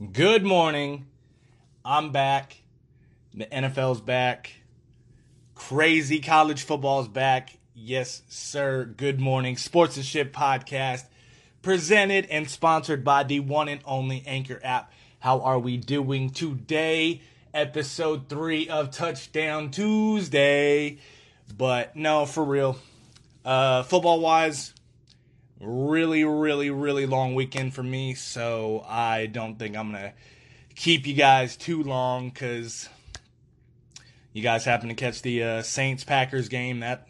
Good morning. I'm back. The NFL's back. Crazy college football's back. Yes, sir. Good morning. Sports and Shit podcast presented and sponsored by the one and only Anchor app. How are we doing today? Episode 3 of Touchdown Tuesday. But no, for real. Uh football wise, really, really, really long weekend for me, so I don't think I'm gonna keep you guys too long because you guys happen to catch the uh, Saints Packers game. That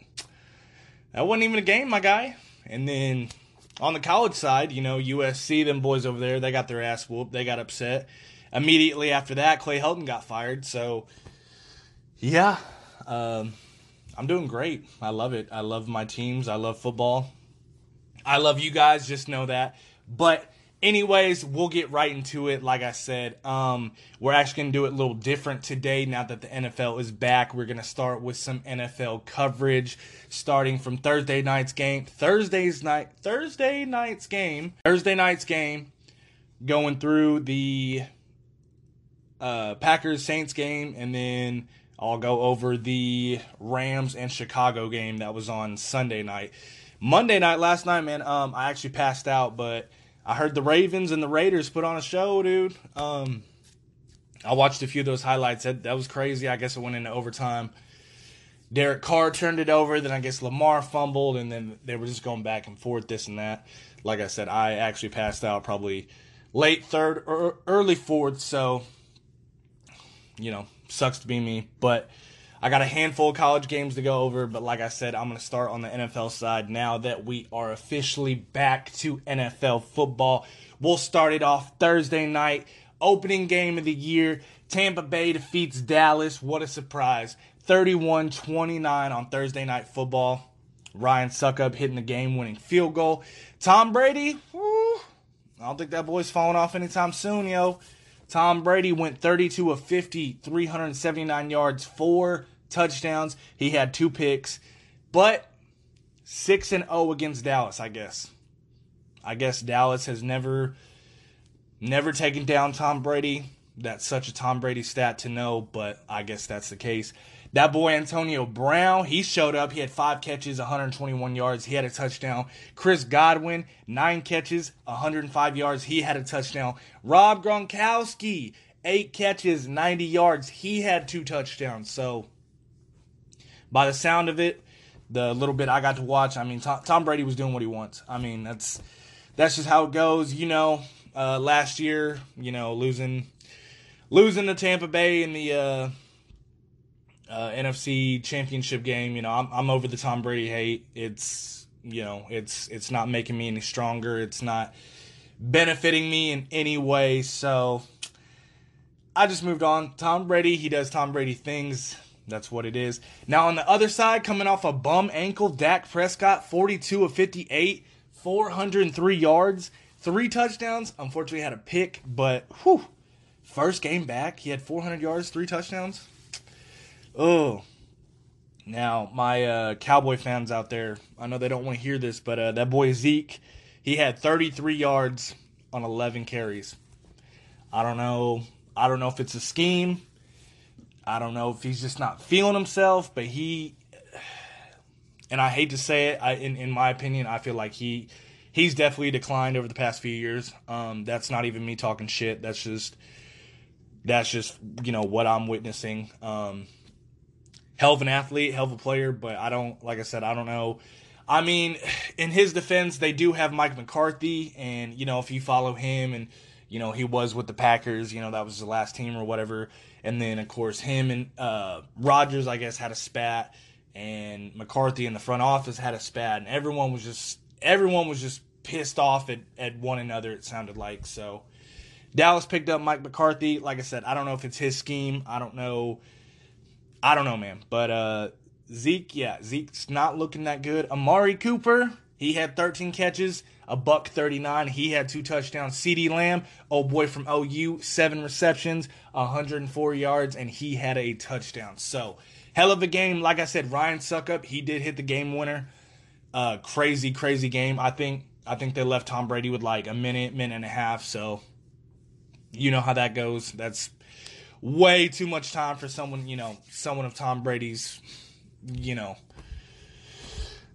that wasn't even a game, my guy. And then on the college side, you know, USC, them boys over there, they got their ass whooped. They got upset. Immediately after that, Clay Helton got fired. So, yeah, um, I'm doing great. I love it. I love my teams. I love football. I love you guys, just know that. But anyways, we'll get right into it. Like I said, um, we're actually gonna do it a little different today. Now that the NFL is back, we're gonna start with some NFL coverage, starting from Thursday night's game. Thursday's night, Thursday night's game, Thursday night's game, going through the uh, Packers Saints game, and then I'll go over the Rams and Chicago game that was on Sunday night. Monday night, last night, man, um, I actually passed out, but I heard the Ravens and the Raiders put on a show, dude. Um, I watched a few of those highlights. That, that was crazy. I guess it went into overtime. Derek Carr turned it over. Then I guess Lamar fumbled, and then they were just going back and forth, this and that. Like I said, I actually passed out probably late third or early fourth. So, you know, sucks to be me. But I got a handful of college games to go over. But like I said, I'm going to start on the NFL side now that we are officially back to NFL football. We'll start it off Thursday night, opening game of the year. Tampa Bay defeats Dallas. What a surprise. 31 29 on Thursday Night Football. Ryan Succop hitting the game winning field goal. Tom Brady, I don't think that boy's falling off anytime soon, yo. Tom Brady went 32 of 50, 379 yards, four touchdowns. He had two picks, but 6 and 0 against Dallas, I guess. I guess Dallas has never never taken down Tom Brady. That's such a Tom Brady stat to know, but I guess that's the case. That boy Antonio Brown, he showed up. He had five catches, 121 yards. He had a touchdown. Chris Godwin, nine catches, 105 yards. He had a touchdown. Rob Gronkowski, eight catches, 90 yards. He had two touchdowns. So, by the sound of it, the little bit I got to watch, I mean, Tom, Tom Brady was doing what he wants. I mean, that's that's just how it goes. You know, uh, last year, you know, losing losing to Tampa Bay in the uh, uh, NFC Championship game. You know, I'm, I'm over the Tom Brady hate. It's you know, it's it's not making me any stronger. It's not benefiting me in any way. So I just moved on. Tom Brady, he does Tom Brady things. That's what it is. Now on the other side, coming off a bum ankle, Dak Prescott, 42 of 58, 403 yards, three touchdowns. Unfortunately, had a pick, but whew, first game back, he had 400 yards, three touchdowns. Oh. Now, my uh, Cowboy fans out there, I know they don't want to hear this, but uh, that boy Zeke, he had 33 yards on 11 carries. I don't know. I don't know if it's a scheme. I don't know if he's just not feeling himself, but he, and I hate to say it, I, in in my opinion, I feel like he he's definitely declined over the past few years. Um, that's not even me talking shit. That's just that's just you know what I'm witnessing. Um, hell of an athlete, hell of a player, but I don't like I said, I don't know. I mean, in his defense, they do have Mike McCarthy, and you know if you follow him, and you know he was with the Packers, you know that was the last team or whatever, and then of course him and uh, Rodgers, I guess, had a spat, and McCarthy in the front office had a spat, and everyone was just everyone was just pissed off at, at one another. It sounded like so. Dallas picked up Mike McCarthy. Like I said, I don't know if it's his scheme. I don't know. I don't know, man. But uh, Zeke, yeah, Zeke's not looking that good. Amari Cooper, he had 13 catches, a buck 39. He had two touchdowns. CeeDee Lamb, old boy from OU, seven receptions, 104 yards, and he had a touchdown. So, hell of a game. Like I said, Ryan Succop, he did hit the game winner. Uh, crazy, crazy game. I think I think they left Tom Brady with like a minute, minute and a half. So you know how that goes. That's way too much time for someone, you know, someone of Tom Brady's, you know,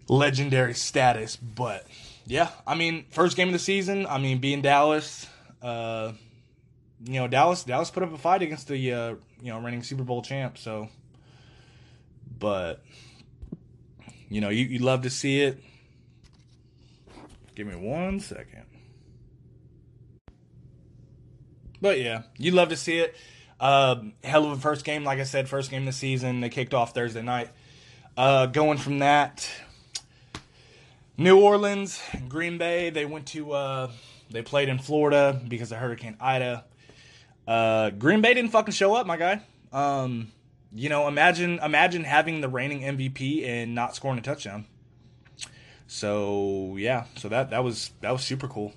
legendary status. But yeah, I mean, first game of the season. I mean, being Dallas, uh, you know, Dallas, Dallas put up a fight against the, uh, you know, reigning Super Bowl champ. So, but you know, you you love to see it. Give me one second. But yeah, you'd love to see it. Uh, hell of a first game, like I said, first game of the season. They kicked off Thursday night. Uh, going from that, New Orleans, Green Bay. They went to uh, they played in Florida because of Hurricane Ida. Uh, Green Bay didn't fucking show up, my guy. Um, you know, imagine imagine having the reigning MVP and not scoring a touchdown. So yeah, so that that was that was super cool.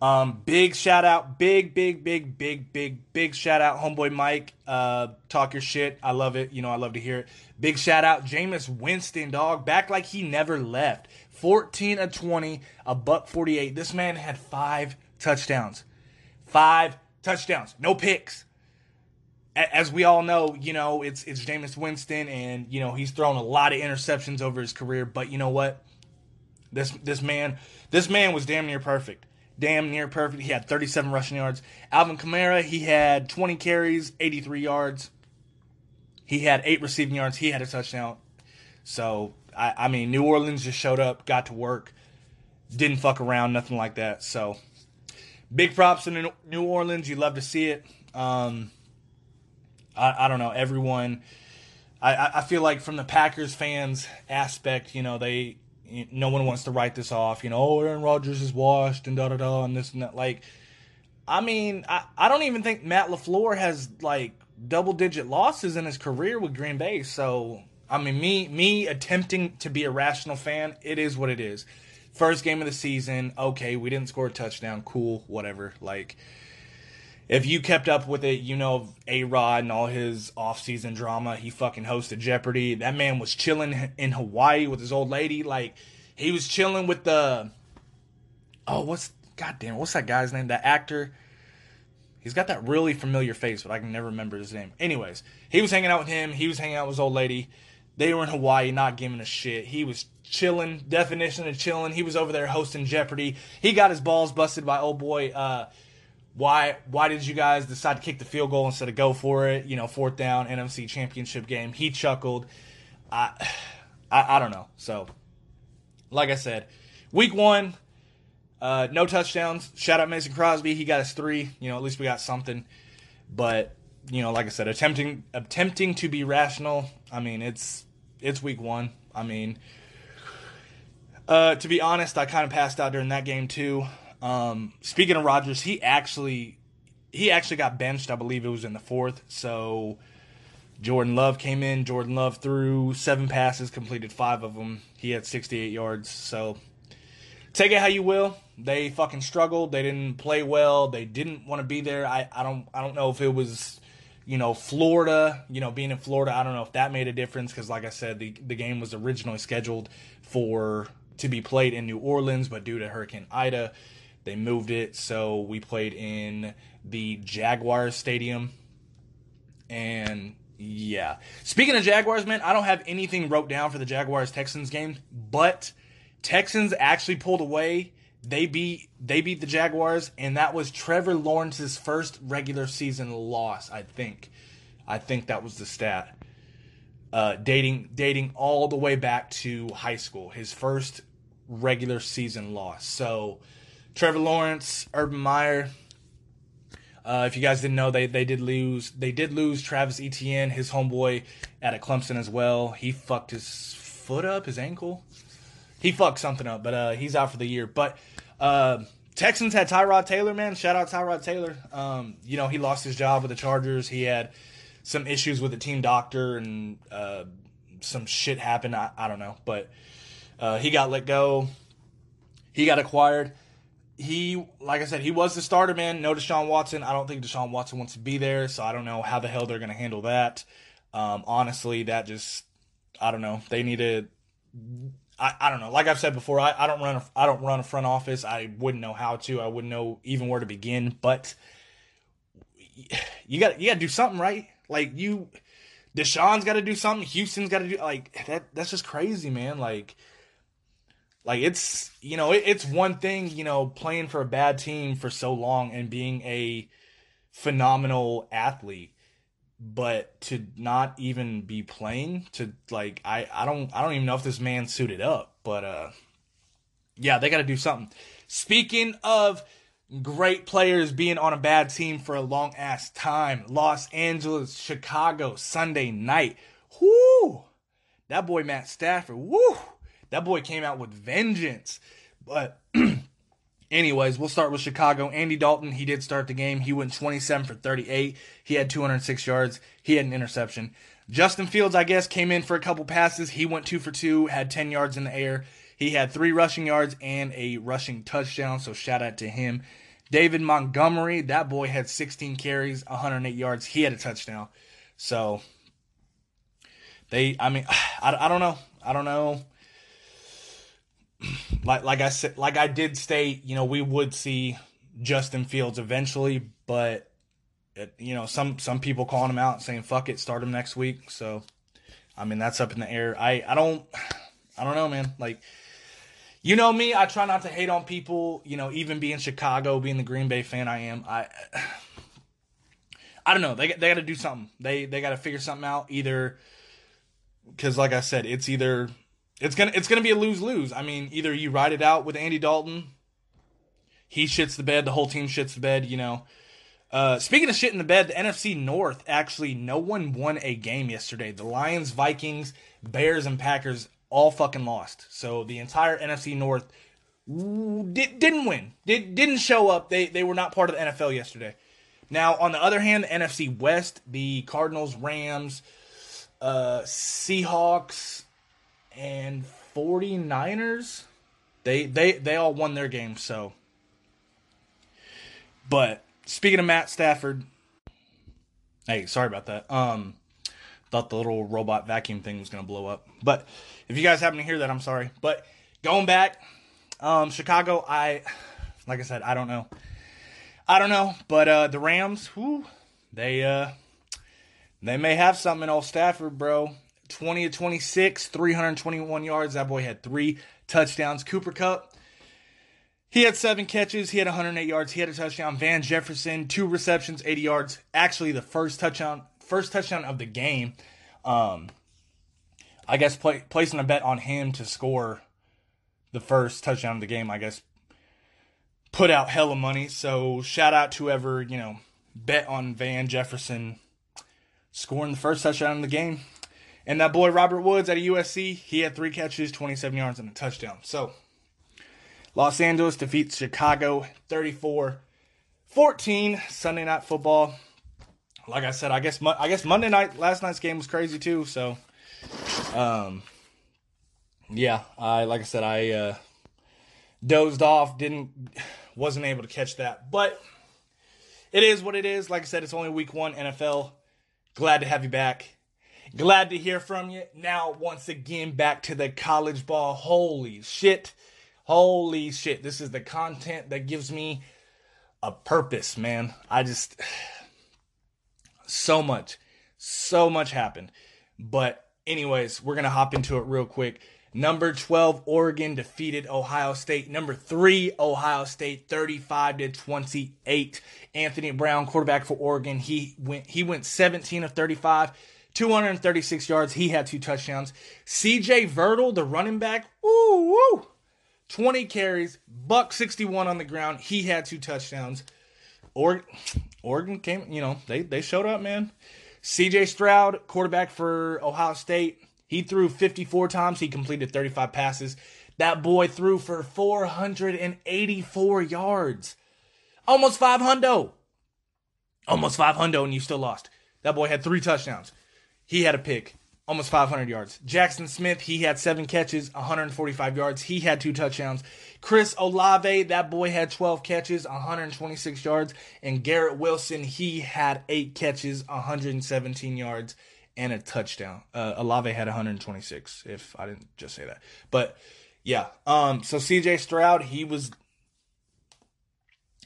Um, big shout out, big, big, big, big, big, big shout out, homeboy Mike. Uh, talk your shit. I love it. You know, I love to hear it. Big shout out, Jameis Winston, dog. Back like he never left. 14 of 20, a buck 48. This man had five touchdowns. Five touchdowns. No picks. As we all know, you know, it's it's Jameis Winston, and you know, he's thrown a lot of interceptions over his career, but you know what? This this man this man was damn near perfect damn near perfect. He had 37 rushing yards. Alvin Kamara, he had 20 carries, 83 yards. He had eight receiving yards. He had a touchdown. So, I, I mean, New Orleans just showed up, got to work, didn't fuck around, nothing like that. So, big props to New Orleans. You love to see it. Um, I, I don't know. Everyone, I, I feel like from the Packers fans aspect, you know, they no one wants to write this off. You know, oh, Aaron Rodgers is washed and da da da and this and that. Like, I mean, I, I don't even think Matt LaFleur has like double digit losses in his career with Green Bay. So, I mean, me me attempting to be a rational fan, it is what it is. First game of the season, okay, we didn't score a touchdown, cool, whatever. Like, if you kept up with it, you know A Rod and all his off-season drama. He fucking hosted Jeopardy. That man was chilling in Hawaii with his old lady. Like he was chilling with the oh, what's goddamn, what's that guy's name? That actor. He's got that really familiar face, but I can never remember his name. Anyways, he was hanging out with him. He was hanging out with his old lady. They were in Hawaii, not giving a shit. He was chilling. Definition of chilling. He was over there hosting Jeopardy. He got his balls busted by old boy. Uh, why why did you guys decide to kick the field goal instead of go for it? You know, fourth down, NFC Championship game. He chuckled. I, I, I don't know. So, like I said, week one, uh, no touchdowns. Shout out Mason Crosby. He got us three. You know, at least we got something. But you know, like I said, attempting attempting to be rational. I mean, it's it's week one. I mean, uh, to be honest, I kind of passed out during that game too. Um, speaking of Rodgers, he actually he actually got benched. I believe it was in the fourth. So Jordan Love came in. Jordan Love threw seven passes, completed five of them. He had 68 yards. So take it how you will. They fucking struggled. They didn't play well. They didn't want to be there. I, I don't I don't know if it was you know Florida. You know being in Florida, I don't know if that made a difference because like I said, the the game was originally scheduled for to be played in New Orleans, but due to Hurricane Ida, they moved it, so we played in the Jaguars Stadium. And yeah. Speaking of Jaguars, man, I don't have anything wrote down for the Jaguars Texans game, but Texans actually pulled away. They beat they beat the Jaguars, and that was Trevor Lawrence's first regular season loss, I think. I think that was the stat. Uh, dating dating all the way back to high school, his first regular season loss. So Trevor Lawrence, Urban Meyer. Uh, if you guys didn't know, they they did lose. They did lose Travis Etienne, his homeboy, at a Clemson as well. He fucked his foot up, his ankle. He fucked something up, but uh, he's out for the year. But uh, Texans had Tyrod Taylor, man. Shout out Tyrod Taylor. Um, you know he lost his job with the Chargers. He had some issues with the team doctor, and uh, some shit happened. I, I don't know, but uh, he got let go. He got acquired he, like I said, he was the starter, man. No Deshaun Watson. I don't think Deshaun Watson wants to be there, so I don't know how the hell they're going to handle that. Um, honestly, that just, I don't know. They need to. I, I don't know. Like I've said before, I, I don't run a, I don't run a front office. I wouldn't know how to. I wouldn't know even where to begin. But you got you got to do something, right? Like you, Deshaun's got to do something. Houston's got to do like that. That's just crazy, man. Like, like it's you know it, it's one thing you know playing for a bad team for so long and being a phenomenal athlete but to not even be playing to like I I don't I don't even know if this man suited up, but uh yeah, they got to do something. Speaking of great players being on a bad team for a long ass time, Los Angeles, Chicago, Sunday night. Whoo! That boy Matt Stafford, whoo! That boy came out with vengeance. But Anyways, we'll start with Chicago. Andy Dalton, he did start the game. He went 27 for 38. He had 206 yards. He had an interception. Justin Fields, I guess, came in for a couple passes. He went two for two, had 10 yards in the air. He had three rushing yards and a rushing touchdown, so shout out to him. David Montgomery, that boy had 16 carries, 108 yards. He had a touchdown. So they, I mean, I, I don't know. I don't know like like I said, like I did state, you know, we would see Justin Fields eventually, but it, you know, some some people calling him out saying fuck it, start him next week. So, I mean, that's up in the air. I I don't I don't know, man. Like you know me, I try not to hate on people, you know, even being Chicago, being the Green Bay fan I am. I I don't know. They they got to do something. They they got to figure something out either cuz like I said, it's either it's gonna it's gonna be a lose lose. I mean, either you ride it out with Andy Dalton, he shits the bed, the whole team shits the bed. You know. Uh, speaking of shit in the bed, the NFC North actually no one won a game yesterday. The Lions, Vikings, Bears, and Packers all fucking lost. So the entire NFC North did, didn't win. Did didn't show up. They they were not part of the NFL yesterday. Now on the other hand, the NFC West, the Cardinals, Rams, uh, Seahawks, and 49ers they they they all won their game so. But speaking of Matt Stafford hey sorry about that. Um thought the little robot vacuum thing was going to blow up. But if you guys happen to hear that I'm sorry. But going back um Chicago I like I said I don't know. I don't know but uh the Rams whoo they uh they may have something in old Stafford bro 20 to 26, 321 yards. That boy had three touchdowns. Cooper Kupp, he had seven catches. He had 108 yards. He had a touchdown. Van Jefferson, two receptions, 80 yards. Actually, the first touchdown, first touchdown of the game. Um, I guess play, placing a bet on him to score the first touchdown of the game. I guess put out hella money. So shout out to whoever you know bet on Van Jefferson scoring the first touchdown of the game. And that boy Robert Woods at USC, he had three catches, 27 yards, and a touchdown. So Los Angeles defeats Chicago 34 14 Sunday night football. Like I said, I guess I guess Monday night last night's game was crazy too, so um yeah, I like I said I uh dozed off, didn't wasn't able to catch that. But it is what it is. Like I said, it's only week 1 NFL. Glad to have you back. Glad to hear from you. Now, once again, back to the college ball. Holy shit. Holy shit. This is the content that gives me a purpose, man. I just. So much. So much happened. But, anyways, we're going to hop into it real quick. Number 12, Oregon defeated Ohio State. Number 3, Ohio State 35 to 28. Anthony Brown, quarterback for Oregon, he went he went 17 of 35 236 yards. He had two touchdowns. CJ Verdell, the running back, woo, woo, 20 carries, buck 61 on the ground. He had two touchdowns. Or, Oregon came, you know, they, they showed up, man. CJ Stroud, quarterback for Ohio State, he threw 54 times. He completed 35 passes. That boy threw for 484 yards. Almost 500. Almost 500, and you still lost. That boy had three touchdowns. He had a pick, almost 500 yards. Jaxon Smith, he had seven catches, 145 yards. He had two touchdowns. Chris Olave, that boy had 12 catches, 126 yards. And Garrett Wilson, he had eight catches, 117 yards, and a touchdown. Uh, Olave had 126, if I didn't just say that. But yeah, um, so CJ Stroud, he was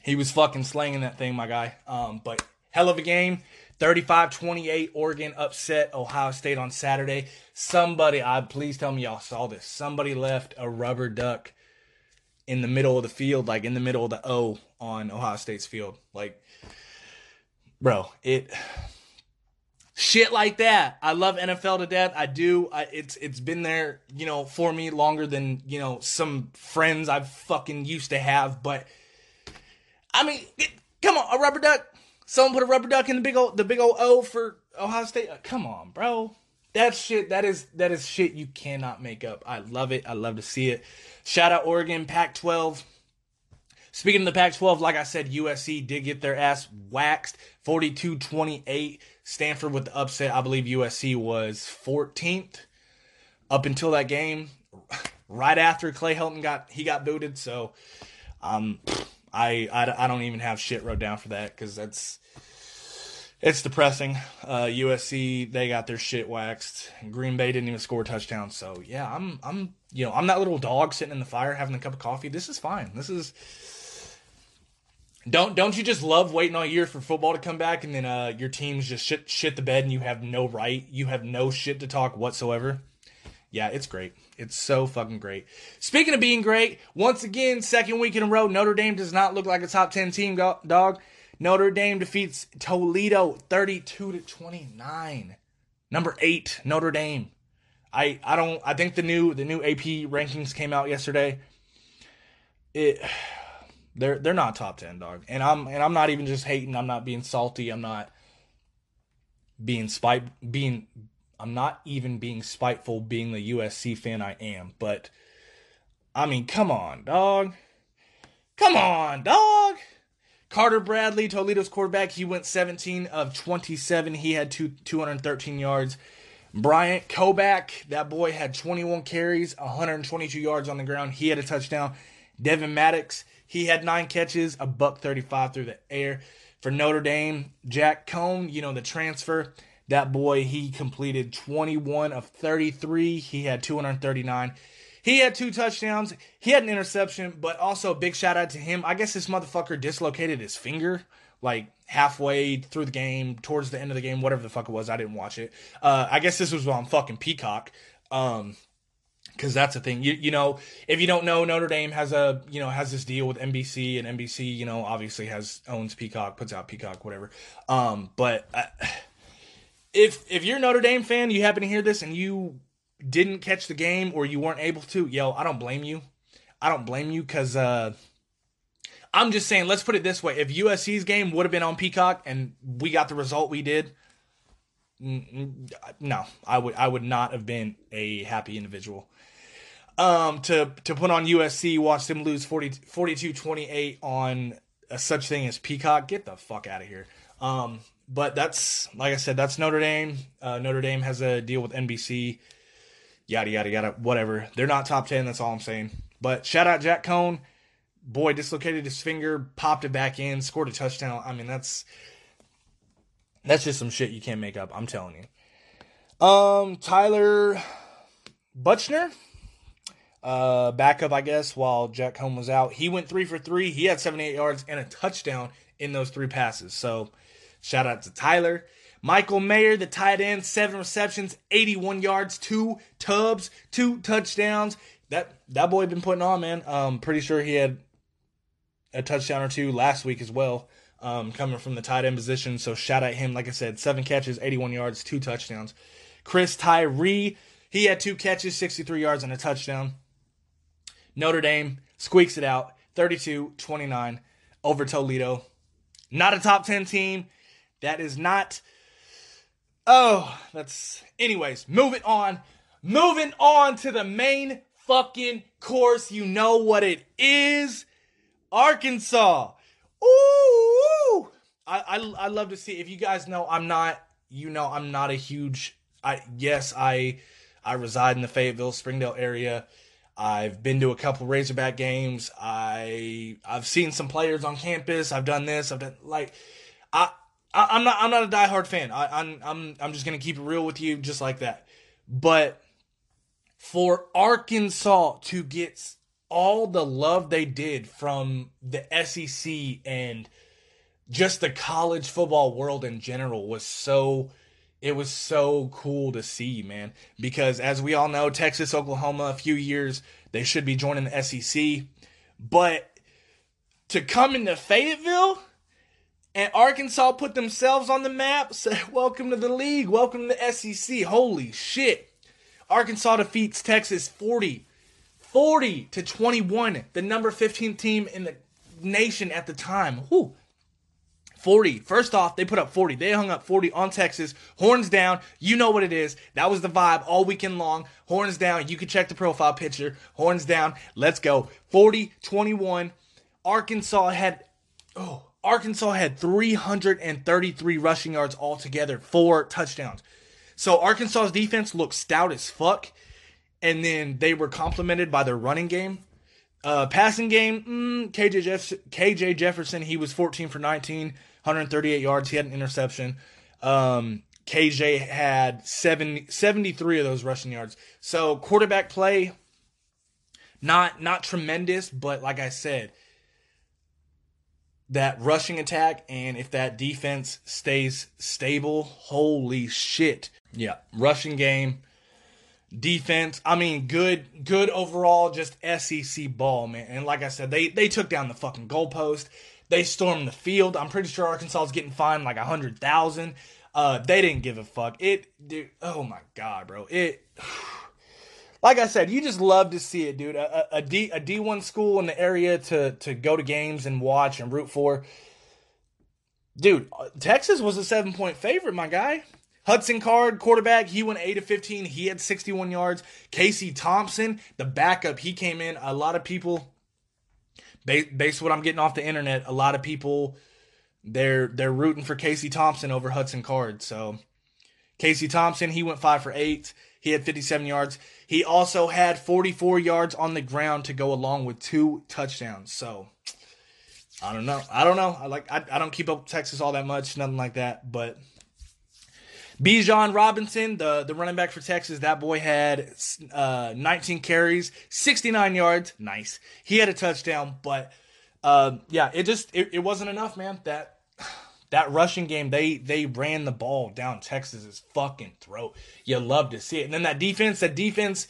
he was fucking slanging that thing, my guy. Um, but hell of a game. 35-28 Oregon upset Ohio State on Saturday. Somebody, I please tell me y'all saw this. Somebody left a rubber duck in the middle of the field, like in the middle of the O on Ohio State's field. Like, bro, it shit like that. I love NFL to death. I do. I, it's it's been there, you know, for me longer than you know some friends I've fucking used to have. But I mean, it, come on, a rubber duck. Someone put a rubber duck in the big old the big old O for Ohio State. Uh, come on, bro. That shit. That is that is shit you cannot make up. I love it. I love to see it. Shout out Oregon, Pac-12. Speaking of the Pac 12, like I said, USC did get their ass waxed 42 28. Stanford with the upset. I believe USC was 14th up until that game. Right after Clay Helton got he got booted, so um, I, I I don't even have shit wrote down for that because that's it's depressing. Uh, USC they got their shit waxed. Green Bay didn't even score a touchdown. So yeah, I'm I'm you know I'm that little dog sitting in the fire having a cup of coffee. This is fine. This is don't don't you just love waiting all year for football to come back and then uh, your team's just shit shit the bed and you have no right, you have no shit to talk whatsoever? Yeah, it's great. It's so fucking great. Speaking of being great, once again, second week in a row, Notre Dame does not look like a top 10 team, dog. Notre Dame defeats Toledo 32 to 29. Number 8, Notre Dame. I I don't I think the new the new AP rankings came out yesterday. It they're they're not top ten, dog. And I'm and I'm not even just hating. I'm not being salty. I'm not being spite being I'm not even being spiteful being the USC fan I am, but I mean, come on, dog. Come on, dog. Carter Bradley, Toledo's quarterback, he went 17 of 27. He had two 213 yards. Bryant Koback, that boy had 21 carries, 122 yards on the ground. He had a touchdown. Devin Maddox, he had nine catches, a buck 35 through the air. For Notre Dame, Jack Coan, you know, the transfer, that boy, he completed 21 of 33. He had 239. He had two touchdowns. He had an interception, but also big shout out to him. I guess this motherfucker dislocated his finger like halfway through the game, towards the end of the game, whatever the fuck it was. I didn't watch it. Uh, I guess this was on fucking Peacock. Um, because that's the thing. You you know, if you don't know, Notre Dame has a you know has this deal with NBC, and NBC you know obviously has owns Peacock, puts out Peacock, whatever. Um, but uh, if if you're Notre Dame fan, you happen to hear this, and you didn't catch the game or you weren't able to, yo, I don't blame you. I don't blame you because uh, I'm just saying. Let's put it this way: if USC's game would have been on Peacock and we got the result we did, no, I would I would not have been a happy individual um, to to put on USC, watch them lose 40, 42-28 on a such thing as Peacock. Get the fuck out of here. Um, but that's like I said, that's Notre Dame. Uh, Notre Dame has a deal with NBC. Yada yada yada. Whatever. They're not top ten. That's all I'm saying. But shout out Jack Coan. Boy dislocated his finger, popped it back in, scored a touchdown. I mean, that's that's just some shit you can't make up. I'm telling you. Um, Tyler Buchner uh, backup, I guess, while Jack Coan was out. He went three for three. He had 78 yards and a touchdown in those three passes. So shout out to Tyler. Michael Mayer, the tight end, seven receptions, 81 yards, two tubs, two touchdowns. That that boy been putting on, man. Um, pretty sure he had a touchdown or two last week as well, um, coming from the tight end position. So shout out him. Like I said, seven catches, 81 yards, two touchdowns. Chris Tyree, he had two catches, 63 yards, and a touchdown. Notre Dame squeaks it out 32 29 over Toledo. Not a top 10 team. That is not. Oh, that's. Anyways, moving on. Moving on to the main fucking course. You know what it is Arkansas. Ooh. I, I, I love to see. If you guys know, I'm not. You know, I'm not a huge. I yes, I I reside in the Fayetteville, Springdale area. I've been to a couple Razorback games. I I've seen some players on campus. I've done this. I've done like I, I am not I'm not a diehard fan. I, I'm I'm I'm just gonna keep it real with you, just like that. But for Arkansas to get all the love they did from the SEC and just the college football world in general was so it was so cool to see, man. Because as we all know, Texas, Oklahoma, a few years, they should be joining the SEC. But to come into Fayetteville and Arkansas put themselves on the map, say, Welcome to the league, welcome to the SEC. Holy shit. Arkansas defeats Texas 40, 40 to 21, the number 15 team in the nation at the time. Whew. 40. First off, they put up 40. They hung up 40 on Texas. Horns down. You know what it is. That was the vibe all weekend long. Horns down. You can check the profile picture. Horns down. Let's go. 40 21. Arkansas had oh, Arkansas had 333 rushing yards altogether, four touchdowns. So Arkansas's defense looked stout as fuck, and then they were complemented by their running game. Uh, passing game, mm, KJ, Jeff- KJ Jefferson, he was 14 for 19, 138 yards. He had an interception. Um, KJ had 70, 73 of those rushing yards. So quarterback play, not not tremendous, but like I said, that rushing attack and if that defense stays stable, holy shit. Yeah, rushing game, defense. I mean, good good overall just SEC ball, man. And like I said, they they took down the fucking goalpost. They stormed the field. I'm pretty sure Arkansas is getting fined like a hundred thousand. Uh, they didn't give a fuck. It, dude. Oh my god, bro. It. Like I said, you just love to see it, dude. A, a, a D a D one school in the area to to go to games and watch and root for. Dude, uh, Texas was a seven point favorite, my guy. Hudson Card, quarterback, he went 8 of 15. He had 61 yards. Casey Thompson, the backup, he came in. A lot of people, based what I'm getting off the internet, a lot of people they're they're rooting for Casey Thompson over Hudson Card. So Casey Thompson, he went five for eight. He had 57 yards. He also had 44 yards on the ground to go along with two touchdowns. So I don't know. I don't know. I like I, I don't keep up Texas all that much, nothing like that. But Bijan Robinson, the, the running back for Texas, that boy had uh, 19 carries, 69 yards. Nice. He had a touchdown, but uh, yeah, it just it, it wasn't enough, man. That that rushing game, they they ran the ball down Texas's fucking throat. You love to see it. And then that defense, that defense,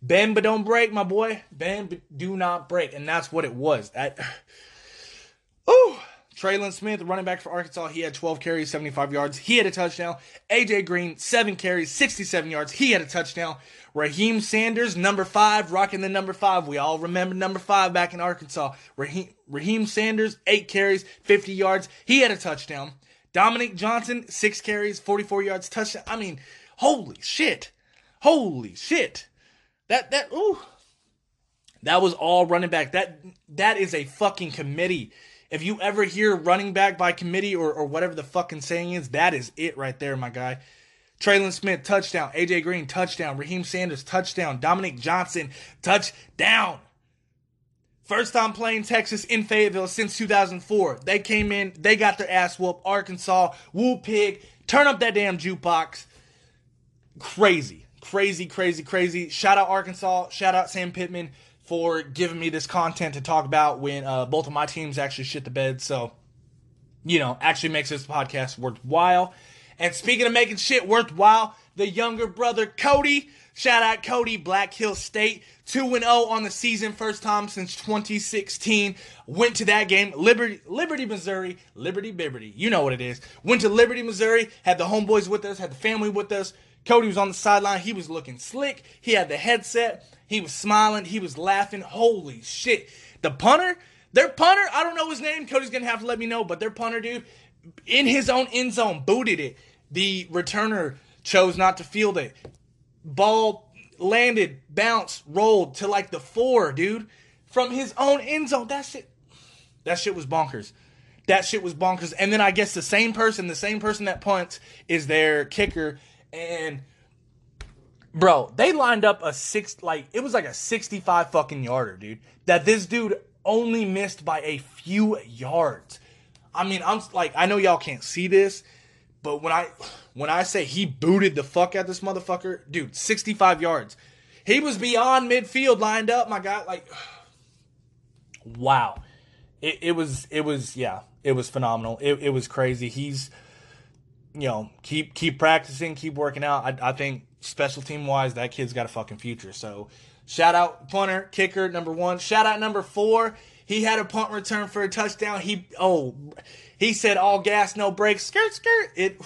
bend but don't break, my boy. Bend but do not break. And that's what it was. That Oh, Trelon Smith, running back for Arkansas, he had 12 carries, 75 yards. He had a touchdown. AJ Green, 7 carries, 67 yards. He had a touchdown. Raheem Sanders, number 5, rocking the number 5. We all remember number 5 back in Arkansas. Raheem, Raheem Sanders, 8 carries, 50 yards. He had a touchdown. Dominique Johnson, 6 carries, 44 yards, touchdown. I mean, holy shit. Holy shit. That, that, ooh. That was all running back. That, that is a fucking committee if you ever hear running back by committee or, or whatever the fucking saying is, that is it right there, my guy. Trelon Smith, touchdown. AJ Green, touchdown. Raheem Sanders, touchdown. Dominique Johnson, touchdown. First time playing Texas in Fayetteville since 2004. They came in, they got their ass whooped. Arkansas, woo pig, turn up that damn jukebox. Crazy, crazy, crazy, crazy. Shout out Arkansas. Shout out Sam Pittman for giving me this content to talk about when uh, both of my teams actually shit the bed. So, you know, actually makes this podcast worthwhile. And speaking of making shit worthwhile, the younger brother Cody, shout out Cody, Black Hill State, 2 0 on the season, first time since 2016. Went to that game, Liberty, Liberty, Missouri, Liberty, Liberty, you know what it is. Went to Liberty, Missouri, had the homeboys with us, had the family with us. Cody was on the sideline. He was looking slick. He had the headset. He was smiling. He was laughing. Holy shit. The punter, their punter, I don't know his name. Cody's going to have to let me know, but their punter, dude, in his own end zone, booted it. The returner chose not to field it. Ball landed, bounced, rolled to like the four, dude. From his own end zone. That shit. That shit was bonkers. That shit was bonkers. And then I guess the same person, the same person that punts is their kicker. And Bro, they lined up a six like it was like a 65 fucking yarder, dude. That this dude only missed by a few yards. I mean, I'm like I know y'all can't see this, but when I when I say he booted the fuck out this motherfucker, dude, 65 yards. He was beyond midfield lined up, my guy like wow. it, it was it was yeah, it was phenomenal. It it was crazy. He's you know keep keep practicing, keep working out. I, I think special team wise, that kid's got a fucking future. So shout out punter, kicker number one. Shout out number four. He had a punt return for a touchdown. He oh he said all gas no brakes. Skirt skirt. It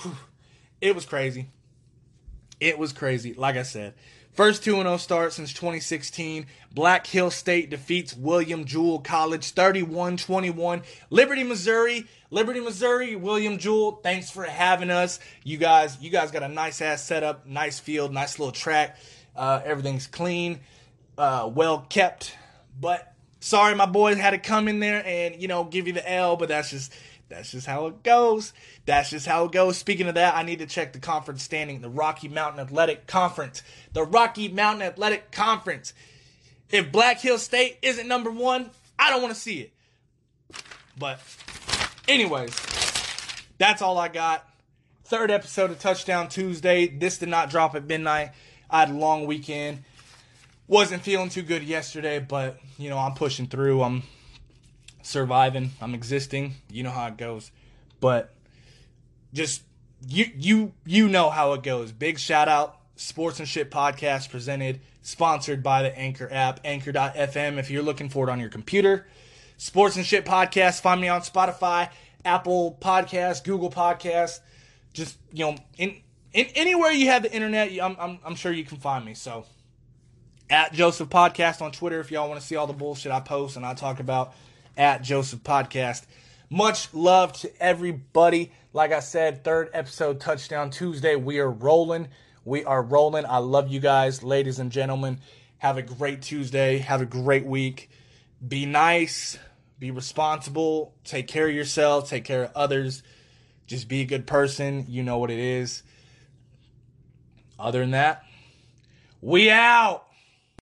it was crazy. It was crazy. Like I said, First 2 0 start since 2016. Black Hill State defeats William Jewell College 31 21. Liberty, Missouri. Liberty, Missouri. William Jewell, thanks for having us. You guys, you guys got a nice ass setup, nice field, nice little track. Uh, everything's clean, uh, well kept. But sorry, my boys had to come in there and, you know, give you the L, but that's just that's just how it goes. That's just how it goes. Speaking of that, I need to check the conference standing, the Rocky Mountain Athletic Conference. The Rocky Mountain Athletic Conference. If Black Hill State isn't number one, I don't want to see it. But, anyways, that's all I got. Third episode of Touchdown Tuesday. This did not drop at midnight. I had a long weekend. Wasn't feeling too good yesterday, but, you know, I'm pushing through. I'm surviving. I'm existing. You know how it goes. But just you you you know how it goes. Big shout out Sports and Shit podcast presented sponsored by the Anchor app, anchor.fm if you're looking for it on your computer. Sports and Shit podcast, find me on Spotify, Apple Podcast, Google Podcast, just you know, in, in anywhere you have the internet, I'm, I'm I'm sure you can find me. So at Joseph Podcast on Twitter if y'all want to see all the bullshit I post and I talk about at Joseph Podcast. Much love to everybody. Like I said, third episode touchdown Tuesday. We are rolling. We are rolling. I love you guys, ladies and gentlemen. Have a great Tuesday. Have a great week. Be nice. Be responsible. Take care of yourself. Take care of others. Just be a good person. You know what it is. Other than that, we out.